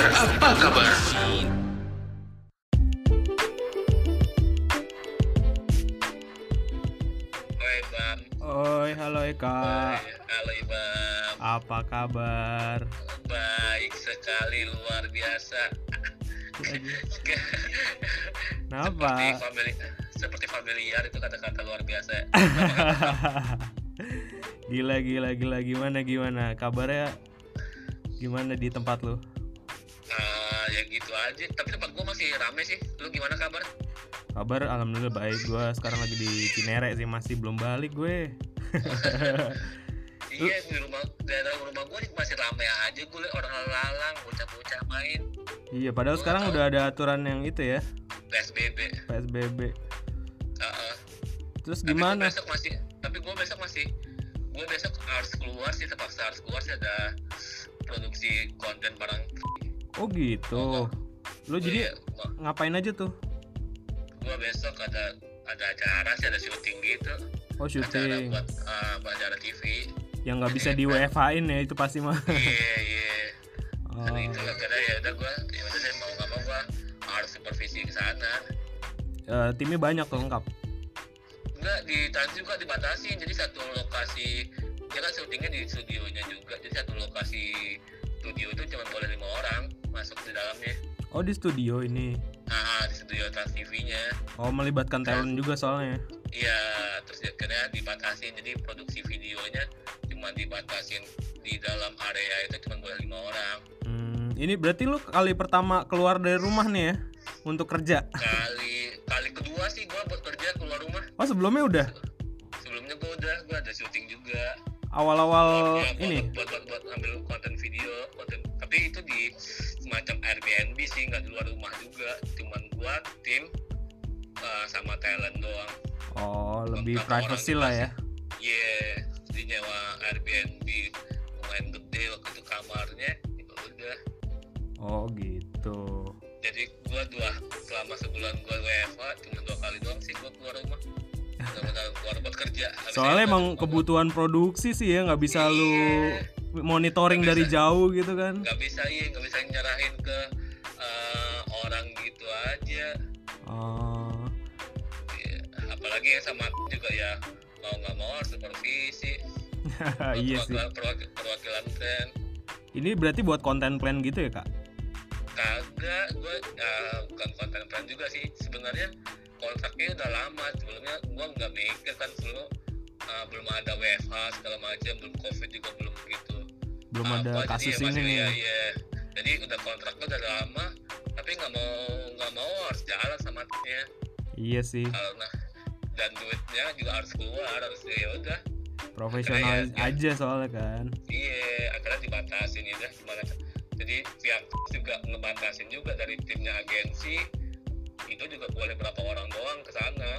kabar? Apa kabar? Oi Bang, Oi, halo Eka. halo Ibam. Apa kabar? Baik sekali, luar biasa. Kenapa? Seperti famili seperti familiar itu kata-kata luar biasa. gila, gila, gila. Gimana, gimana? Kabarnya gimana di tempat lu? Ah, ya gitu aja. Tapi tempat gua masih rame sih. Lu gimana kabar? Kabar alhamdulillah baik. Gua sekarang lagi di Cinere sih, masih belum balik gue. Iya di rumah daerah rumah gua nih masih rame aja gue orang lalang bocah-bocah main Iya, padahal sekarang udah ada aturan yang itu ya, PSBB. PSBB. Heeh. Terus Tapi gua gimana? besok masih tapi gue besok masih gue besok harus keluar sih terpaksa harus keluar sih ada produksi konten barang Oh gitu. Lu jadi gue ngapain aja tuh? besok ada ada acara sih ada syuting gitu Oh acara syuting. buat uh, buat acara TV Yang nggak bisa di WFH-in ya itu pasti mah. iya iya Oh. dan itu karena ya udah gue ya udah deh mau nggak mau gue harus supervisi ke sana Eh, timnya banyak tuh lengkap. enggak di Trans juga dibatasi jadi satu lokasi dia kan syutingnya di studionya juga jadi satu lokasi studio itu cuma boleh lima orang masuk di dalamnya Oh di studio ini. nah di studio Trans TV-nya Oh melibatkan talent juga soalnya. iya terus akhirnya dibatasin jadi produksi videonya cuma dibatasin di dalam area itu cuma boleh lima orang Hmm, ini berarti lu kali pertama keluar dari rumah nih ya untuk kerja. kali kali kedua sih gua buat kerja keluar rumah Oh sebelumnya udah sebelumnya gua udah gua ada syuting juga awal-awal Ya, ini. buat, buat, buat ambil konten video konten tapi itu di semacam Airbnb sih nggak di luar rumah juga cuman gua tim uh, sama talent doang Oh lebih Beberapa privacy lah ya. iya jadi nyewa Airbnb lumayan gede waktu itu kamarnya itu udah Oh gitu. jadi gua dua selama sebulan gua WFA cuma dua kali doang sih gua keluar rumah benar-benar keluar buat kerja Habis Soalnya emang kebutuhan produksi sih ya nggak bisa lu Iya. monitoring Nggak dari bisa. jauh gitu kan. nggak bisa iya nggak bisa nyerahin ke uh, orang gitu aja Oh Iya, apalagi yang sama juga ya mau nggak mau harus supervisi iya sih. perwakilan, perwakil- perwakilan tren Ini berarti buat konten plan gitu ya kak? kagak gue bukan konten plan juga sih sebenarnya kontraknya udah lama sebelumnya gue nggak mikir kan dulu uh, belum ada WFH segala macam belum covid juga belum begitu Belum Apa, ada kasus ya ini nih. iya, iya. jadi udah kontraknya udah lama tapi nggak mau nggak mau harus jalan sama timnya Iya sih. karena dan duitnya juga harus keluar harus ya udah Profesional Akhirnya ya- aja soalnya kan. iya akhirnya dibatasin ya gimana jadi pihak juga ngebatasin juga dari timnya agensi itu juga boleh berapa orang doang ke sana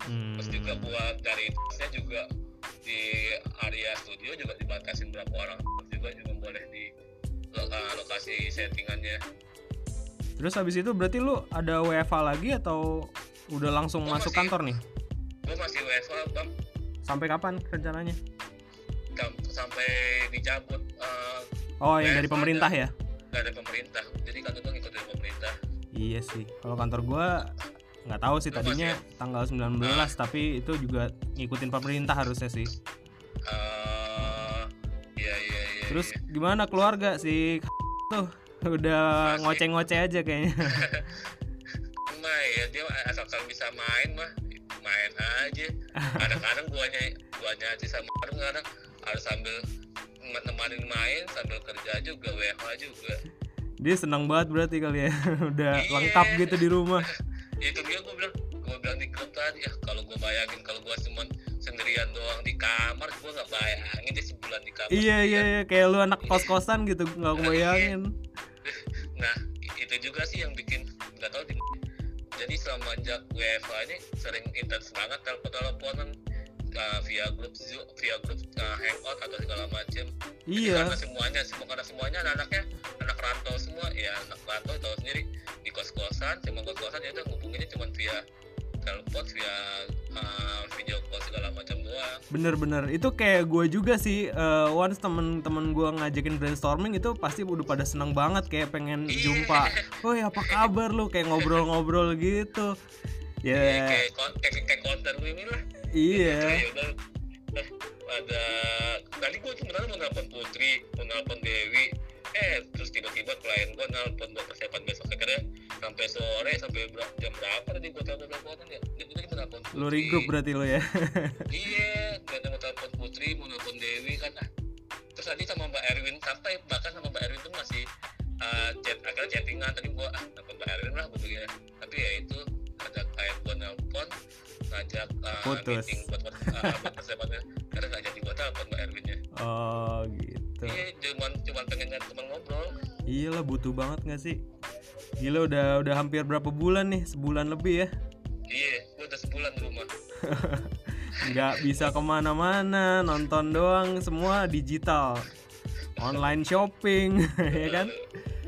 Hmm. terus juga buat dari timnya juga di area studio juga dibatasin berapa orang juga juga boleh di lo- lokasi settingannya Terus habis itu berarti lu ada WFH lagi atau udah langsung Gua masuk masih- kantor nih? gue masih WFA bang Sampai kapan rencananya? Sampai dicabut uh, Oh, yang dari pemerintah ya? ada pemerintah jadi kan itu ngikut dari pemerintah Iya sih. Kalau kantor gua nggak tahu sih tadinya tanggal 19 tapi itu juga ngikutin pemerintah harusnya sih. uh, iya iya iya Terus iya. gimana keluarga si tuh udah ngoceh-ngoceh aja kayaknya. mah ya dia asalkan bisa main mah main aja kadang-kadang guanya guanya aja sama kadang-kadang harus sambil nemanin main sambil kerja juga WFH juga Dia senang banget berarti kali ya. udah Iya. lengkap gitu di rumah. itu dia gue bilang gue bilang di grup tadi ya kalau gue bayangin kalau gue cuma sendirian doang di kamar gue nggak bayangin dia sebulan di kamar Iya iya iya kayak lu anak kos-kosan gitu nggak kebayangin. nah itu juga sih yang bikin nggak tahu di jadi semenjak WFH ini sering intens banget telepon teleponan uh, via grup via grup uh, hangout atau segala Jadi Iya. karena semuanya semua karena semuanya anak-anaknya anak rantau semua ya anak rantau tahu sendiri di kos kosan cuma kos kosan ya itu ngubunginnya cuma via telepon via uh, video call segala macam doang Bener-bener itu kayak gue juga sih eh, once temen-temen gue ngajakin brainstorming itu pasti udah pada seneng banget kayak pengen Iya. jumpa. Woi apa kabar lu kayak ngobrol-ngobrol gitu. Iya, Ya kayak kayak kayak konten gue ini lah iya. ya udah eh, ada tadi gue sebenarnya mau nelpon Putri mau nelpon Dewi. Eh terus tiba-tiba klien gue nelpon buat persiapan besok. Akhirnya sampai sore sampai ber- jam berapa tadi gue telepon teleponan ya jadi tadi mau nelpon Putri. Lu regroup berarti lu ya. iya ternyata mau telepon Putri mau nelpon Dewi kan ah. Terus tadi sama Mbak Erwin sampai bahkan sama Mbak Erwin tuh masih uh, chat akhirnya chattingan tadi gua ah nelpon Mbak Erwin lah gue pikir tapi ya itu klien gua nelpon ngajak uh, Putus. meeting buat uh, buat persiapannya karena nggak jadi gua telepon Mbak Erwinnya Oh gitu. iya cuman cuman pengen teman ngobrol Iya lah butuh banget gak sih? Gila udah udah hampir berapa bulan nih? Sebulan lebih ya? iya gua udah sebulan di rumah Nggak bisa ke mana-mana, nonton doang, semua digital. Online shopping, ya kan?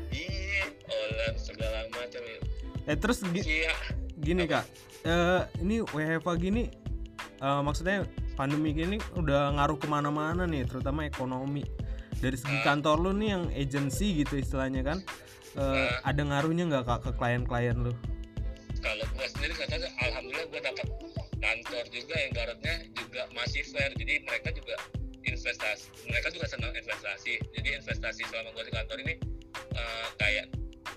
iya online segala macam ya Eh terus iya gini kak, eh, ini WFH gini, eh, maksudnya pandemi gini udah ngaruh ke mana-mana nih, terutama ekonomi. Dari segi Ah. kantor lu nih yang agency gitu istilahnya kan, eh, Ah. ada ngaruhnya nggak kak ke klien-klien lu? kalau gue sendiri katanya alhamdulillah gue dapat kantor juga yang baratnya juga masih fair jadi mereka juga investasi mereka juga senang investasi jadi investasi selama gue di kantor ini eh, kayak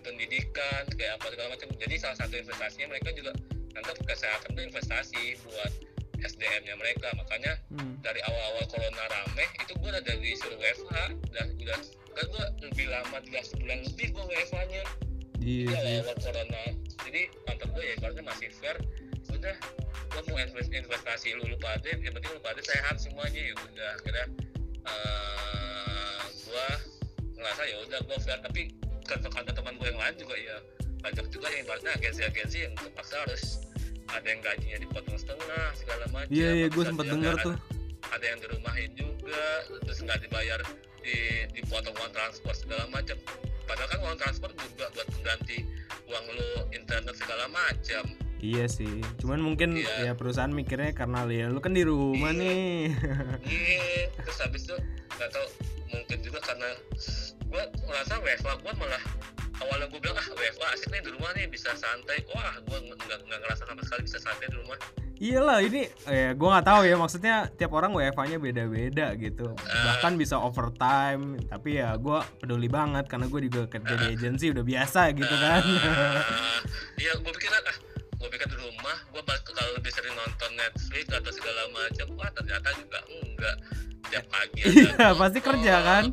pendidikan kayak apa segala macam jadi salah satu investasinya mereka juga anggap kesehatan itu investasi buat SDM-nya mereka makanya Hmm. dari awal-awal corona rame itu gue udah dari suruh WFH udah udah kan gue lebih lama tiga sebulan lebih gue WFH-nya Iya Iya lewat corona. Jadi kantor gue ya ibaratnya masih fair. Udah, gue mau invest investasi lu lu pada, yang penting lu pada sehat semuanya ya udah. Akhirnya uh, gue ngerasa ya udah gue fair. Tapi ke kata teman gue yang lain juga ya banyak juga yang ibaratnya agensi-agensi yang terpaksa harus ada yang gajinya dipotong setengah segala macam. Iya iya Terus gue ada denger ada- tuh. Ada yang dirumahin juga, terus nggak dibayar di dipotong uang transport segala macam. Padahal kan uang transport juga buat mengganti uang lu internet segala macam. Iya sih. Cuman mungkin Iya. ya perusahaan mikirnya karena ya lu kan di rumah Iya. nih. Iya, terus habis itu nggak tahu mungkin juga karena gue merasa WFA gue malah awalnya gue bilang ah WFA asik nih di rumah nih bisa santai wah gue nggak nggak ngerasa sama sekali bisa santai di rumah Iyalah ini eh gua nggak tahu ya maksudnya tiap orang WFH-nya beda-beda gitu. Bahkan bisa overtime, tapi ya gua peduli banget karena gue juga kerja di agensi udah biasa gitu kan. Ah, iya gue pikir ah gue pikir di rumah gue kalau lebih sering nonton Netflix atau segala macam wah ternyata juga enggak. Tiap pagi Iya, pasti kerja kan?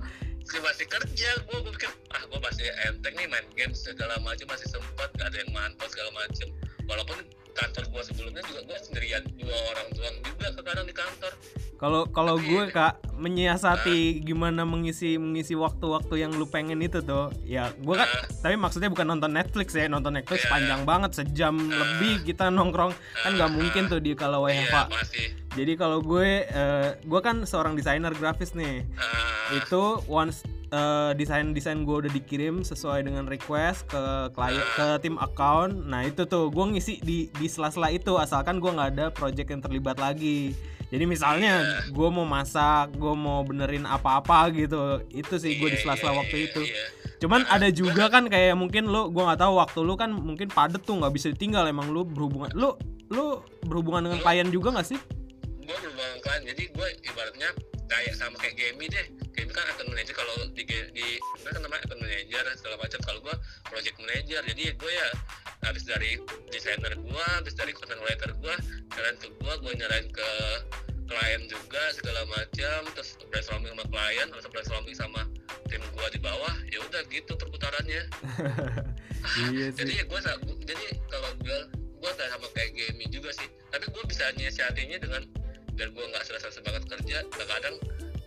Masih kerja gue gue pikir ah gue masih enteng nih main game segala macam masih sempat gak ada yang mantau segala macam walaupun kantor gue sebelumnya juga gue sendirian dua orang doang juga kadang di kantor Kalau kalau gue kak menyiasati gimana mengisi mengisi waktu-waktu yang lu pengen itu tuh, ya gue kan. Ah. Tapi maksudnya bukan nonton Netflix ya, nonton Netflix Iya. panjang banget sejam lebih kita nongkrong kan nggak mungkin tuh di kalau WFH. masih Jadi kalau gue, eh, gue kan seorang desainer grafis nih. Itu once eh, desain-desain gue udah dikirim sesuai dengan request ke klien ke tim account. Nah itu tuh gue ngisi di di sela-sela itu asalkan gue nggak ada project yang terlibat lagi. Jadi misalnya gue mau masak, gue mau benerin apa-apa gitu. Itu sih gue di iya, sela-sela iya, waktu iya, itu. iya. Cuman ada juga kan kayak mungkin lu gue nggak tahu waktu lu kan mungkin padet tuh nggak bisa ditinggal emang lu berhubungan lu lu berhubungan dengan klien juga nggak sih? gue berhubungan klien jadi gue ibaratnya kayak sama kayak Gemi deh Gemi kan account manager kalau di di kan namanya account manager segala macam. Kalau gue project manager jadi gue ya habis dari desainer gue habis dari content writer gue nyalain ke gue gue nyalain ke klien juga segala macam. Terus brainstorming sama klien terus brainstorming sama tim gue di bawah ya udah gitu perputarannya. Iya jadi sih. ya gue jadi kalau gue gue kayak sama kayak gaming juga sih. Tapi gue bisa nyiasatinya dengan biar gue nggak selesai banget kerja. Kadang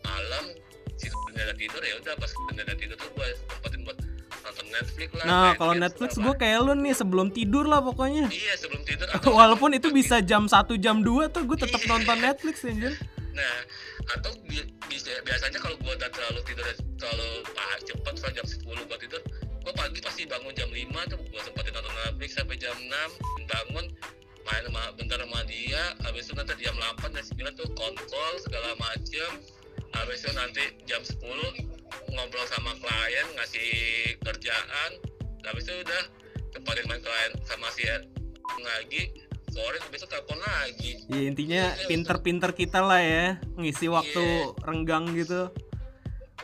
malam si udah tidur ya udah pas udah tidur tuh gue sempetin buat nonton Netflix lah Nah kalau game, Netflix gue kayak lu nih sebelum tidur lah pokoknya. iya sebelum tidur atau Walaupun itu bisa jam 1 jam 2 tuh gue tetap Iya. nonton Netflix anjir. nah atau bi- bisa biasanya kalau gue udah terlalu tidur terlalu ah, cepet misalnya jam 10 gue tidur gue pagi pasti bangun jam 5 tuh gue sempetin nonton Netflix sampai jam 6 bangun main sama bentar sama dia habis itu nanti jam 8 jam 9 tuh konkol segala macem habis itu nanti jam 10 ngobrol sama klien ngasih kerjaan. Habis itu udah tempatin main klien sama si lagi. Sore habis itu telepon lagi. Ya intinya pinter-pinter kita lah ya ngisi waktu Iya. renggang gitu.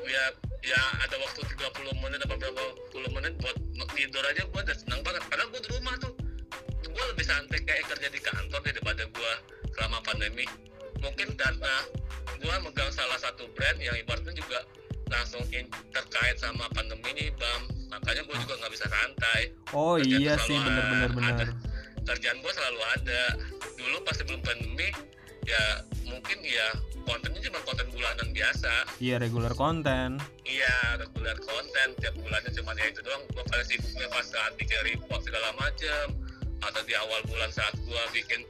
Ya ya ada waktu 30 menit apa berapa puluh menit buat tidur aja gue udah senang banget. Padahal gue di rumah tuh gue lebih santai kayak kerja di kantor daripada gue selama pandemi. Mungkin karena gue megang salah satu brand yang ibaratnya juga langsung in- terkait sama pandemi ini bam makanya gue juga nggak bisa santai. Oh Kerjaan iya sih ada. bener. Kerjaan gue selalu ada. Dulu pas sebelum pandemi ya mungkin ya kontennya cuma konten bulanan biasa. Iya regular konten. Iya, regular konten. Tiap bulannya cuma ya itu doang. Gua paling sibuknya pas saat bikin report segala macem. Atau di awal bulan saat gua bikin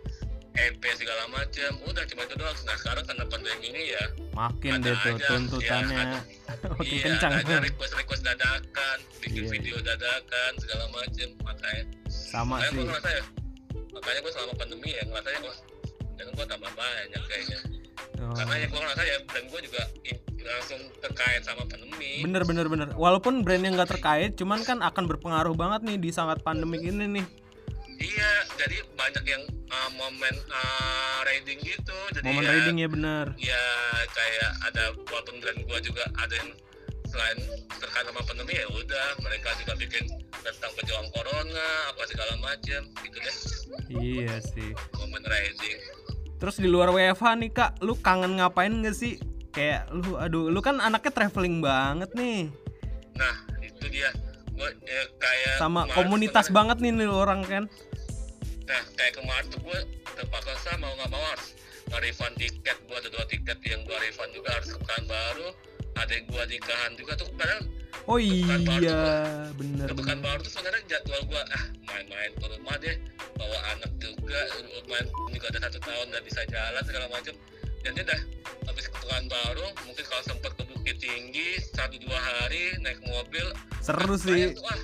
EP segala macem. Udah cuma itu doang. Nah sekarang karena pandemi ini ya, makin deh tuh tuntutannya makin iya kencang ada request request dadakan, bikin Iya. video dadakan segala macem. Makanya, sama makanya sih gua ngerasa ya, makanya gua selama pandemi ya ngerasanya gua dan gua tambah banyak kayaknya. Oh. Karena ya gua ngerasa ya dan gua juga langsung terkait sama pandemi. bener bener bener walaupun brandnya nggak terkait cuman kan akan berpengaruh banget nih di saat pandemik ini nih Iya, jadi banyak yang uh, momen uh, riding gitu. Jadi momen ya, riding ya bener ya kayak ada walaupun brand gua juga ada yang selain terkait sama pandemi ya udah mereka juga bikin tentang pejuang corona apa segala macam gitu deh. Iya sih. Momen riding. terus di luar WFH nih kak lu kangen ngapain gak sih? Kayak lu aduh lu kan anaknya traveling banget nih. Nah itu dia. Gua ya, kayak sama komunitas banget nih nih orang kan Nah kayak kemarin tuh gue terpaksa mau nggak mau harus nge-refund tiket gue ada dua tiket yang gue refund juga harus ke baru. Ada yang gue nikahan juga tuh padahal oh baru iya bener ke Pekanbaru tuh sebenarnya jadwal gua ah main-main ke rumah deh bawa anak juga main juga ada satu tahun dan bisa jalan segala macam dan dia udah habis ke Pekanbaru mungkin kalau sempat ke Bukit Tinggi satu dua hari naik mobil seru ah, sih. tuh, ah,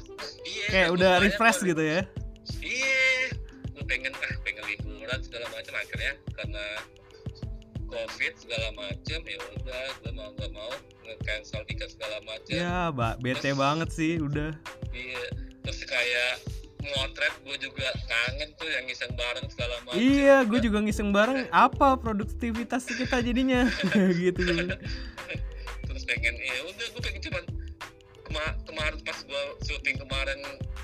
iya, kayak udah refresh gitu ya. Iya gue pengen ah pengen liburan segala macam. Akhirnya karena covid segala macam ya udah gue mau nggak mau nge-cancel tiket segala macam. Ya mbak bete banget sih udah. Iya, terus kayak ngotret gue juga kangen tuh yang ngiseng bareng segala macam. iya gue juga ngiseng bareng. Apa produktivitas kita jadinya? Gitu juga Terus pengen, ya udah gue pengen cuman kema- kemarin pas gue syuting kemarin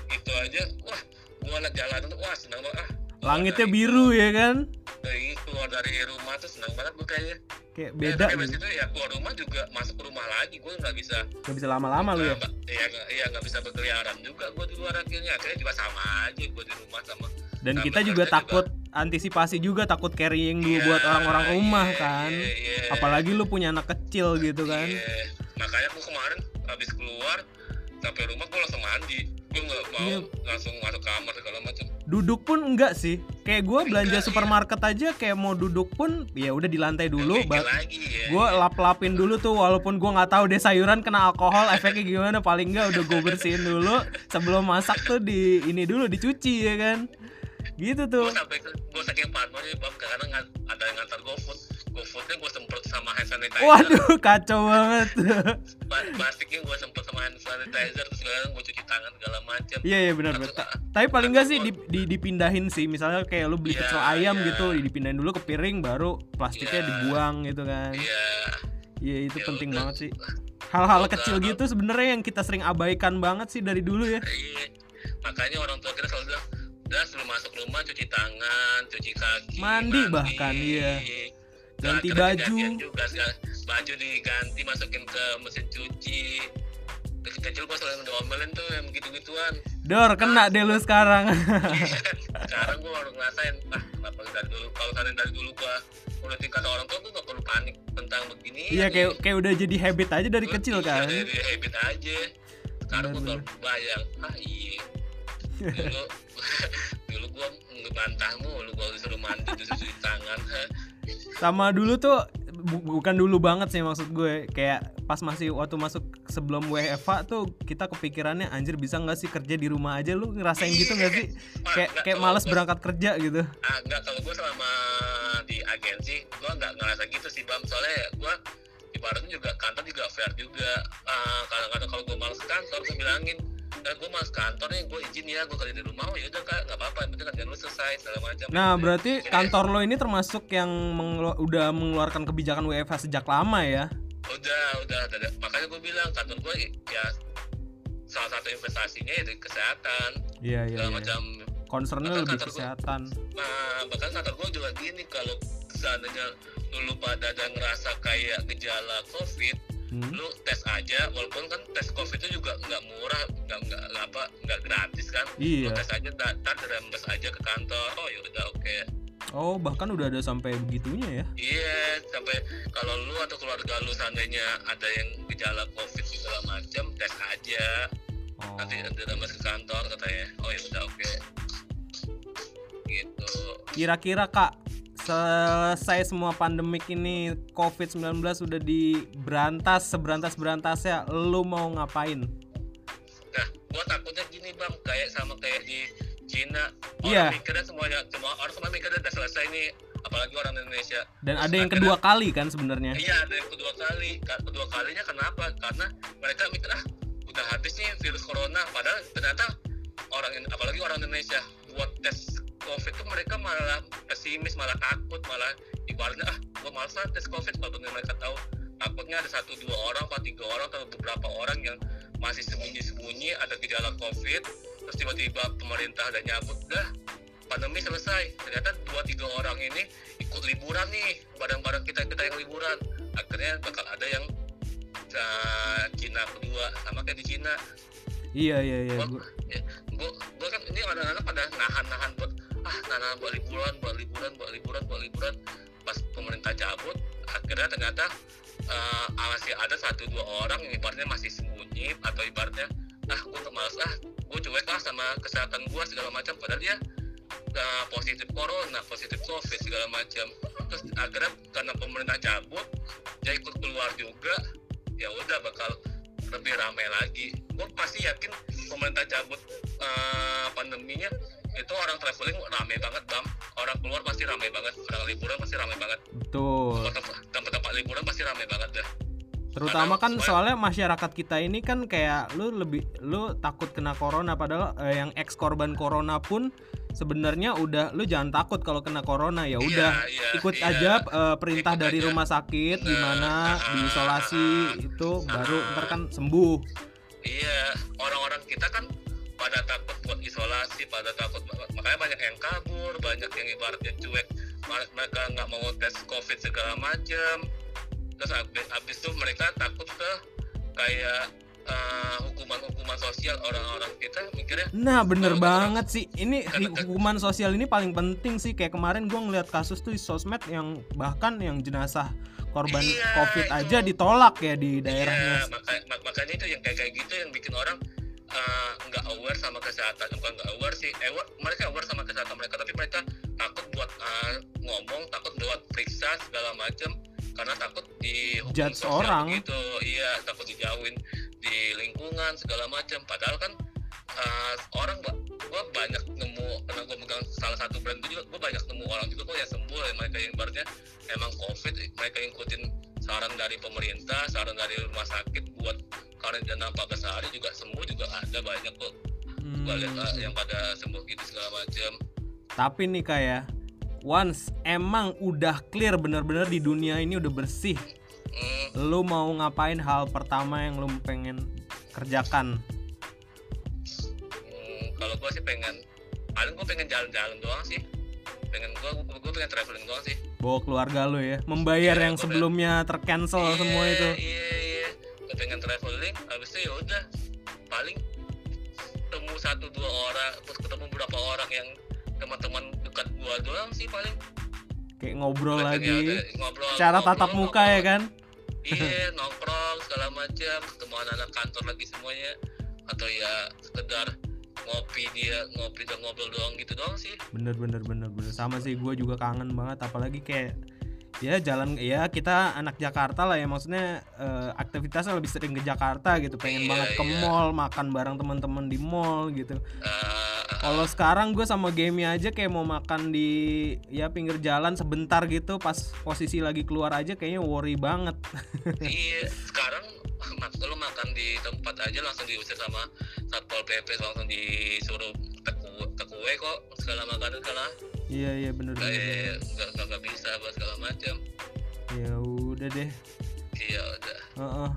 itu aja, wah gue liat jalanan tuh, wah senang banget ah. Keluar langitnya dari- biru ya kan Dari keluar dari rumah tuh senang banget gue kayaknya. kayak Ya, beda abis gitu itu ya keluar rumah juga masuk ke rumah lagi, gue nggak bisa. gak bisa lama-lama lu ya nggak- Iya, nggak- iya nggak bisa berkeliaran juga gue di luar akhirnya. Akhirnya juga sama aja gue di rumah sama dan Sama kita juga takut antisipasi juga takut carrying dulu Iya, buat orang-orang rumah iya, kan iya, iya. apalagi lu punya anak kecil gitu kan Iya. makanya gue kemarin habis keluar sampai rumah gue langsung mandi. Gue nggak mau Iya. langsung masuk kamar segala macam. Duduk pun enggak sih. Kayak gue belanja Enggak, iya. supermarket aja kayak mau duduk pun ya udah di lantai dulu ba- ya. gue lap-lapin dulu tuh walaupun gue nggak tahu deh sayuran kena alkohol efeknya gimana paling enggak udah gue bersihin dulu sebelum masak tuh di ini dulu dicuci ya kan? Gitu tuh. Gue sampai gue saking parnonya bang kadang ngan- ada yang ngantar GoFood GoFoodnya gue semprot sama hand sanitizer. Waduh kacau banget. Ba- plastiknya gue semprot sama hand sanitizer terus gue cuci tangan segala macam iya iya benar benar. Ta- tapi paling enggak sih di- di- dipindahin sih. Misalnya kayak lu beli Iya, pecel ayam iya. gitu dipindahin dulu ke piring baru plastiknya Iya. dibuang gitu kan. Iya. Iya itu Ya penting udah. banget sih. Hal-hal Udah. kecil gitu sebenarnya yang kita sering abaikan banget sih dari dulu ya. Iya. Makanya orang tua kita selalu bilang udah sebelum masuk rumah cuci tangan cuci kaki Mandi. bahkan, iya. Ganti baju. juga segala- baju diganti masukin ke mesin cuci. Kecil gua selalu diomelin tuh yang begitu-gituan. Dor kena deh lu sekarang. Sekarang gua baru ngerasain ah kenapa dari dulu kalau kalian dari dulu gua udah tingkat orang tua gua gak perlu panik tentang begini iya kayak kayak udah jadi habit aja dari kecil kan? dari habit aja. Sekarang gua baru bayang ah iya. Dulu dulu gua ngebantahmu lu gua disuruh mandi disuruh cuci tangan. Sama dulu tuh bu- bukan dulu banget sih maksud gue. Kayak pas masih waktu masuk sebelum WFA tuh kita kepikirannya anjir bisa nggak sih kerja di rumah aja? Lu ngerasain gitu nggak sih? Wah, kayak nggak, kayak kalau males berangkat kerja gitu. Ah, enggak kalau gue selama di agensi gue nggak ngerasa gitu sih bam soalnya gue ibaratnya juga kantor juga fair juga. Ah, kadang-kadang kalau gue males kantor gue bilangin eh, gue males kantor nih gue izin ya gue kerja di rumah. Oh yaudah kak. Nggak apa-apa penting kerjaan lu selesai segala macam. Nah Gitu. berarti Jadi, kantor lo ini termasuk yang mengelu- udah mengeluarkan kebijakan WFH sejak lama ya? Udah udah udah makanya gue bilang kantor gue ya salah satu investasinya ya di kesehatan. Iya iya segala iya. macam. Concernnya Bahkan lebih kantor gua- kesehatan. Nah, bahkan kantor gue juga gini kalau seandainya lu pada ada ngerasa kayak gejala covid Hmm? lu tes aja walaupun kan tes covid itu juga nggak murah nggak nggak apa nggak gratis kan? Lu iya tes aja ntar dirembes aja ke kantor. Oh ya udah oke. Oh bahkan udah ada sampai begitunya ya? Iya sampai kalau lu atau keluarga lu seandainya ada yang gejala covid segala macam tes aja. Oh. nanti dirembes ke kantor katanya. Oh ya udah oke. Gitu. Kira-kira Kak, selesai semua pandemik ini COVID-19 sudah diberantas seberantas-berantasnya, lu mau ngapain? Nah, gua takutnya gini bang, kayak sama kayak di Cina. Orang Iya. mikirnya semuanya, semua orang semua mikirnya udah selesai nih, apalagi orang Indonesia. Dan Terus ada yang akhirnya- kedua kali kan sebenarnya. Iya, ada yang kedua kali. Ka- Kedua kalinya kenapa? Karena mereka mikir ah udah habis nih virus corona. Padahal ternyata orang apalagi orang Indonesia buat tes COVID tuh mereka malah pesimis, malah takut, malah ibaratnya ah gua malas lah tes COVID walaupun mereka tahu. Takutnya ada satu dua orang atau tiga orang atau beberapa orang yang masih sembunyi-sembunyi ada gejala COVID terus tiba-tiba pemerintah udah nyabut dah pandemi selesai. Ternyata dua tiga orang ini ikut liburan nih barang-barang kita kita yang liburan. Akhirnya bakal ada yang uh, Cina kedua sama kayak di Cina. Iya iya iya. Gua- gua- gue gue kan ini anak-anak pada nahan-nahan buat ah nahan buat liburan buat liburan buat liburan buat liburan. Pas pemerintah cabut akhirnya ternyata uh, masih ada satu dua orang yang ibaratnya masih sembunyi atau ibaratnya ah gue malas ah gue cuek ah sama kesehatan gue segala macam. Padahal dia uh, positif corona positif covid segala macam. Terus akhirnya karena pemerintah cabut dia ikut keluar juga ya udah bakal lebih ramai lagi. Gue pasti yakin pemerintah cabut uh, pandeminya itu orang traveling ramai banget bang orang keluar pasti ramai banget orang liburan pasti ramai banget Betul. tempat-tempat liburan pasti ramai banget dah Terutama kan Karena soalnya masyarakat kita ini kan kayak lu lebih lu takut kena corona padahal eh, yang ex korban corona pun sebenarnya udah lu jangan takut kalau kena corona ya udah iya, ikut iya. aja eh, perintah Ikut dari aja. rumah sakit Nah, gimana ah, diisolasi ah, itu baru ah. ntar kan sembuh Iya, orang-orang kita kan pada takut buat isolasi, pada takut makanya banyak yang kabur, banyak yang ibaratnya cuek, mereka nggak mau tes covid segala macam. Terus habis, habis itu mereka takut ke kayak eh, hukuman-hukuman sosial orang-orang kita mikirnya Nah bener banget sih Ini hukuman sosial ini paling penting sih Kayak kemarin gua ngeliat kasus tuh di sosmed Yang bahkan yang jenazah korban Iya, covid itu. aja ditolak ya di daerahnya Iya, maka, mak- makanya itu yang kayak kayak gitu yang bikin orang uh, nggak aware sama kesehatan bukan nggak aware sih. Aware, mereka aware sama kesehatan mereka tapi mereka takut buat uh, ngomong takut buat periksa segala macam karena takut di hukum Judge sosial orang. gitu. Iya takut dijauhin di lingkungan segala macam padahal kan uh, orang gue banyak nemu karena gue megang salah satu brand itu juga gue banyak nemu orang juga kok yang sembuh yang mereka yang ibaratnya emang covid mereka ngikutin saran dari pemerintah saran dari rumah sakit 14 hari juga sembuh juga ada banyak kok. Hmm. gue lihat ah, yang pada sembuh gitu segala macam Tapi nih kayak Once emang udah clear bener-bener di dunia ini udah bersih hmm, Lu mau ngapain hal pertama yang lu pengen kerjakan? hmm, kalau gue sih pengen paling gue pengen jalan-jalan doang sih. Pengen gue gue pengen traveling doang sih. Bawa keluarga lu ya Membayar Iya, yang gua sebelumnya tercancel semua itu. gue pengen traveling habis itu ya udah paling ketemu satu dua orang terus ketemu beberapa orang yang teman-teman dekat gua doang sih paling. Kayak ngobrol Pengen ya lagi udah ngobrol Cara ngobrol, tatap muka ngobrol. ya kan? iya nongkrong segala macam ketemu anak-anak kantor lagi semuanya. Atau ya sekedar ngopi dia ngopi dan ngobrol doang gitu doang sih. Bener bener bener bener. Sama sih gue juga kangen banget. Apalagi kayak ya jalan ya kita anak Jakarta lah ya maksudnya eh, aktivitasnya lebih sering ke Jakarta gitu. Pengen Iya, banget ke iya. mall makan bareng teman-teman di mall gitu. Eh, kalau sekarang gue sama game aja kayak mau makan di ya pinggir jalan sebentar gitu. Pas posisi lagi keluar aja kayaknya worry banget. Iya sekarang mak lu makan di tempat aja langsung diusir sama satpol pp langsung disuruh teku tekue kok segala makanan segala iya iya bener. kayak nggak nggak bisa apa segala macam. Ya udah deh. Iya udah. Heeh.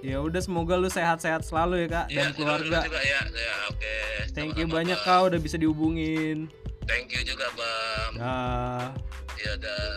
ya udah semoga lu sehat-sehat selalu ya kak Iya, dan lu- lu keluarga juga ya ya oke. Thank you Sama-sama, banyak Bang. kak udah bisa dihubungin. Thank you juga bang. Dah. Iya dah